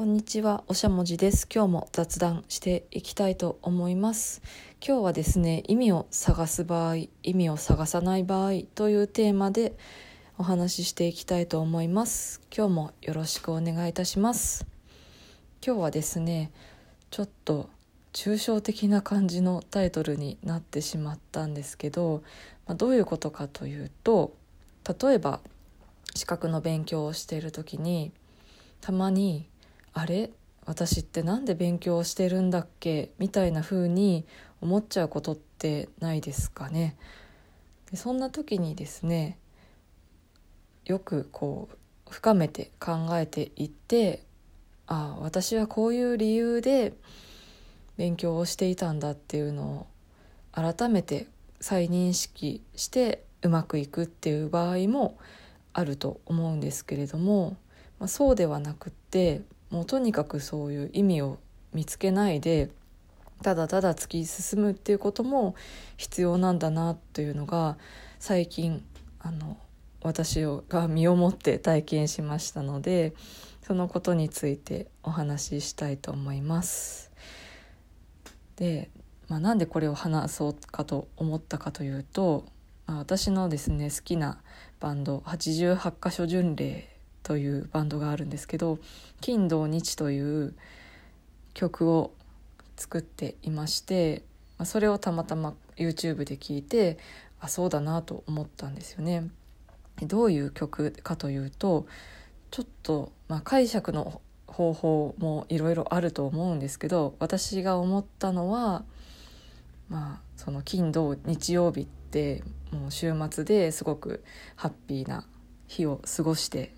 こんにちは、おしゃもじです。今日も雑談していきたいと思います。今日はですね、意味を探す場合、意味を探さない場合というテーマでお話ししていきたいと思います。今日もよろしくお願いいたします。今日はですね、ちょっと抽象的な感じのタイトルになってしまったんですけど、まあ、どういうことかというと、例えば資格の勉強をしている時にたまにあれ？私ってなんで勉強してるんだっけ？みたいな風に思っちゃうことってないですかね。でそんな時にですねよくこう深めて考えていってああ私はこういう理由で勉強をしていたんだっていうのを改めて再認識してうまくいくっていう場合もあると思うんですけれども、まあ、そうではなくってもうとにかくそういう意味を見つけないでただただ突き進むっていうことも必要なんだなというのが最近あの私が身をもって体験しましたのでそのことについてお話ししたいと思います。で、まあ、なんでこれを話そうかと思ったかというと、まあ、私のですね好きなバンド88箇所巡礼というバンドがあるんですけど「金土日」という曲を作っていましてそれをたまたま YouTube で聴いてあそうだなと思ったんですよね。どういう曲かというとちょっと、まあ、解釈の方法もいろいろあると思うんですけど私が思ったのはまあその金土日曜日ってもう週末ですごくハッピーな日を過ごして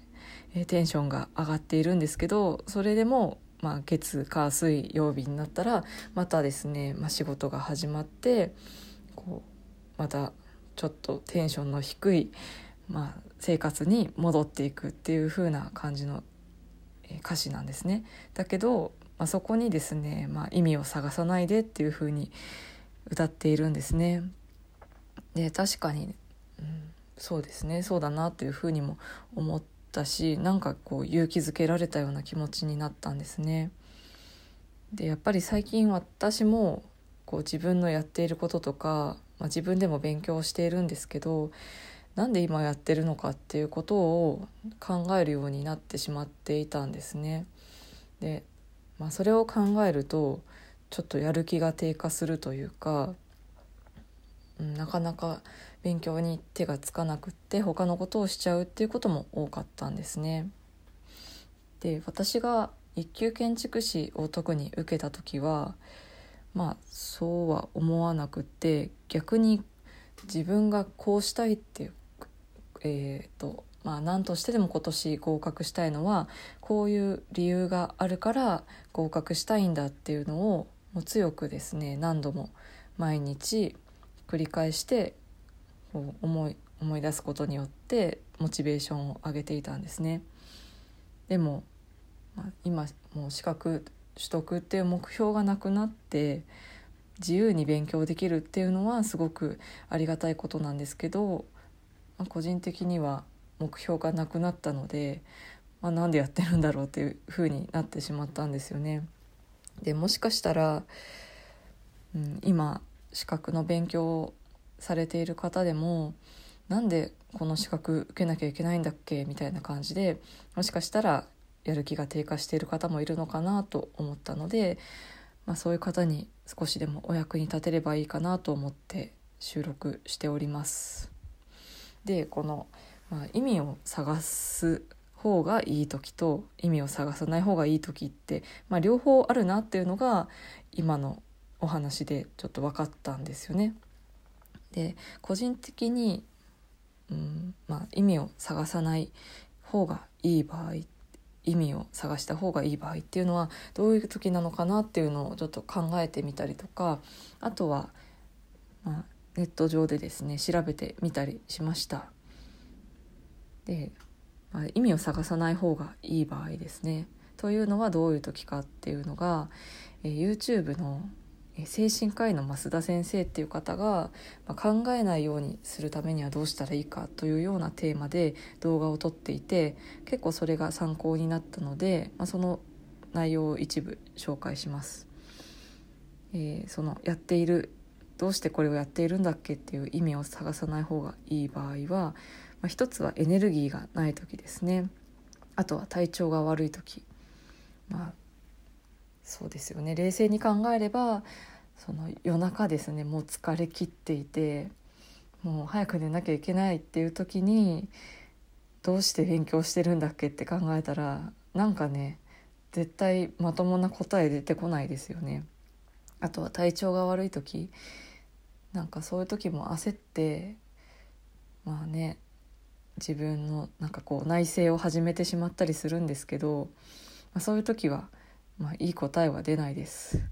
えーテンションが上がっているんですけどそれでも、まあ、月火水曜日になったらまたですね、まあ、仕事が始まってこうまたちょっとテンションの低い、まあ、生活に戻っていくっていう風な感じのえー歌詞なんですね。だけど、まあ、そこにですね、まあ、意味を探さないでっていう風に歌っているんですね。で確かに、うん、そうですねそうだなというふうにも思ったしなんかこう勇気づけられたような気持ちになったんですね。でやっぱり最近私もこう自分のやっていることとか、まあ、自分でも勉強しているんですけどなんで今やってるのかっていうことを考えるようになってしまっていたんですね。で、まあ、それを考えるとちょっとやる気が低下するというかなかなか勉強に手がつかなくって他のことをしちゃうっていうことも多かったんですね。で私が一級建築士を特に受けた時はまあそうは思わなくって逆に自分がこうしたいっていうえーとまあ何としてでも今年合格したいのはこういう理由があるから合格したいんだっていうのをもう強くですね何度も毎日繰り返してこう思い思い出すことによってモチベーションを上げていたんですね。でも、まあ、今もう資格取得っていう目標がなくなって自由に勉強できるっていうのはすごくありがたいことなんですけど、まあ、個人的には目標がなくなったので、まあ、なんでやってるんだろうっていうふうになってしまったんですよね。でもしかしたら、うん、今資格の勉強をされている方でもなんでこの資格受けなきゃいけないんだっけみたいな感じでもしかしたらやる気が低下している方もいるのかなと思ったので、まあ、そういう方に少しでもお役に立てればいいかなと思って収録しております。でこの、まあ、意味を探す方がいい時と意味を探さない方がいい時って、まあ、両方あるなっていうのが今のお話でちょっと分かったんですよね。で個人的に、うんまあ、意味を探さない方がいい場合意味を探した方がいい場合っていうのはどういう時なのかなっていうのをちょっと考えてみたりとかあとは、まあ、ネット上でですね調べてみたりしました。で、まあ、意味を探さない方がいい場合ですね。というのはどういう時かっていうのが、え YouTube の精神科医の増田先生っていう方が、まあ、考えないようにするためにはどうしたらいいかというようなテーマで動画を撮っていて結構それが参考になったので、まあ、その内容を一部紹介します。えー、そのやっているどうしてこれをやっているんだっけっていう意味を探さない方がいい場合は、まあ、一つはエネルギーがない時ですねあとは体調が悪い時まあそうですよね冷静に考えればその夜中ですねもう疲れ切っていてもう早く寝なきゃいけないっていう時にどうして勉強してるんだっけって考えたらなんかね絶対まともな答え出てこないですよね。あとは体調が悪い時なんかそういう時も焦ってまあね自分のなんかこう内省を始めてしまったりするんですけど、まあ、そういう時は、まあ、いい答えは出ないです。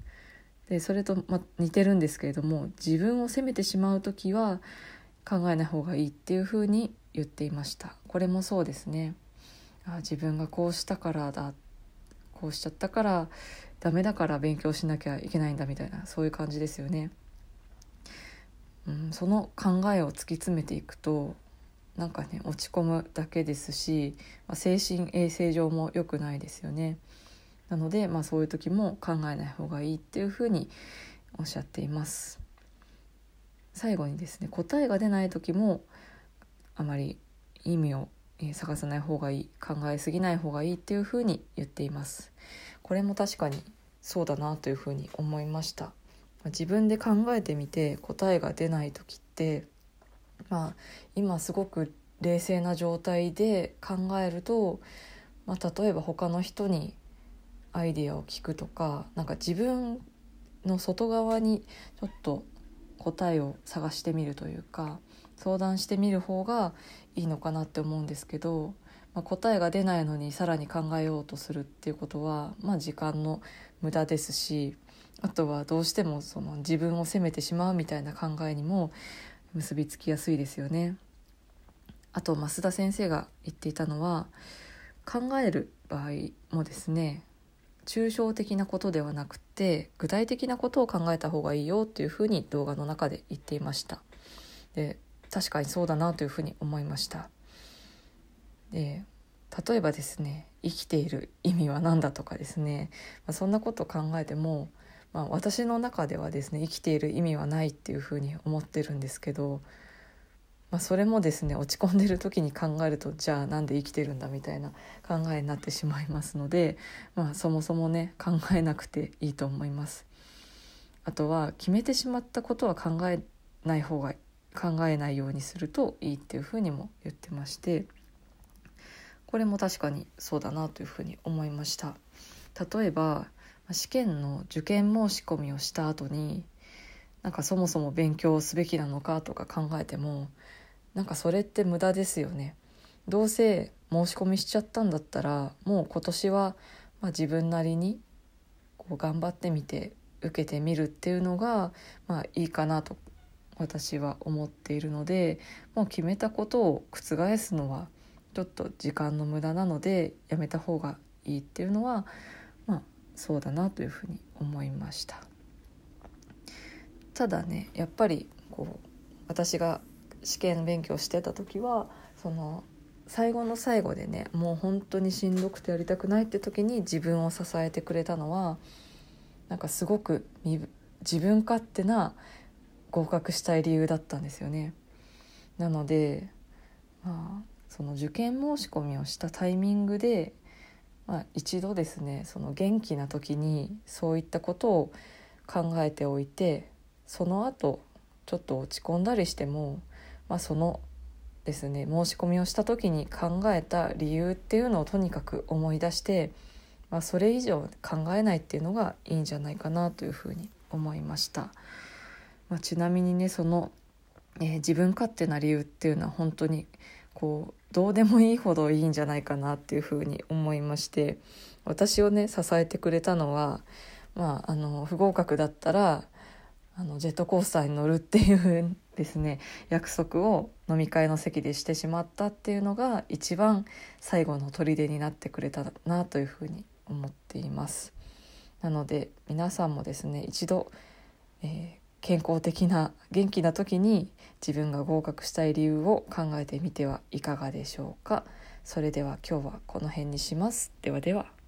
でそれと、ま、似てるんですけれども自分を責めてしまう時は考えない方がいいっていうふうに言っていましたこれもそうですねあ自分がこうしたからだこうしちゃったからダメだから勉強しなきゃいけないんだみたいなそういう感じですよね、うん、その考えを突き詰めていくとなんかね落ち込むだけですし、まあ、精神衛生上も良くないですよね。なので、まあ、そういう時も考えない方がいいっていうふうにおっしゃっています。最後にですね答えが出ない時もあまり意味を探さない方がいい考えすぎない方がいいっていうふうに言っています。これも確かにそうだなというふうに思いました。自分で考えてみて答えが出ない時ってまあ今すごく冷静な状態で考えると、まあ、例えば他の人にアイディアを聞くとかなんか自分の外側にちょっと答えを探してみるというか相談してみる方がいいのかなって思うんですけど、まあ、答えが出ないのにさらに考えようとするっていうことは、まあ、時間の無駄ですしあとはどうしてもその自分を責めてしまうみたいな考えにも結びつきやすいですよね。あと増田先生が言っていたのは考える場合もですね抽象的なことではなくて具体的なことを考えた方がいいよっていうふうに動画の中で言っていました。で確かにそうだなというふうに思いました。で例えばですね生きている意味は何だとかですね、まあ、そんなことを考えても、まあ、私の中ではですね生きている意味はないっていうふうに思ってるんですけどまあ、それもですね落ち込んでる時に考えるとじゃあなんで生きてるんだみたいな考えになってしまいますので、まあ、そもそもね考えなくていいと思います。あとは決めてしまったことは考えない方が考えないようにするといいっていうふうにも言ってましてこれも確かにそうだなというふうに思いました。例えば試験の受験申し込みをした後になんかそもそも勉強すべきなのかとか考えてもなんかそれって無駄ですよね。どうせ申し込みしちゃったんだったらもう今年はま自分なりにこう頑張ってみて受けてみるっていうのがまあいいかなと私は思っているのでもう決めたことを覆すのはちょっと時間の無駄なのでやめた方がいいっていうのはまあそうだなというふうに思いました。ただねやっぱりこう私が試験勉強してた時はその最後の最後でねもう本当にしんどくてやりたくないって時に自分を支えてくれたのはなんかすごく自分勝手な合格したい理由だったんですよね。なので、まあ、その受験申し込みをしたタイミングで、まあ、一度ですねその元気な時にそういったことを考えておいてその後ちょっと落ち込んだりしてもまあ、そのですね申し込みをした時に考えた理由っていうのをとにかく思い出して、まあ、それ以上考えないっていうのがいいんじゃないかなというふうに思いました。まあ、ちなみにねその、えー、自分勝手な理由っていうのは本当にこうどうでもいいほどいいんじゃないかなっていうふうに思いまして私をね支えてくれたのは、まあ、あの不合格だったらあのジェットコースターに乗るっていうですね約束を飲み会の席でしてしまったっていうのが一番最後の砦になってくれたなというふうに思っています。なので皆さんもですね一度、えー、健康的な元気な時に自分が合格したい理由を考えてみてはいかがでしょうか。それでは今日はこの辺にします。ではでは。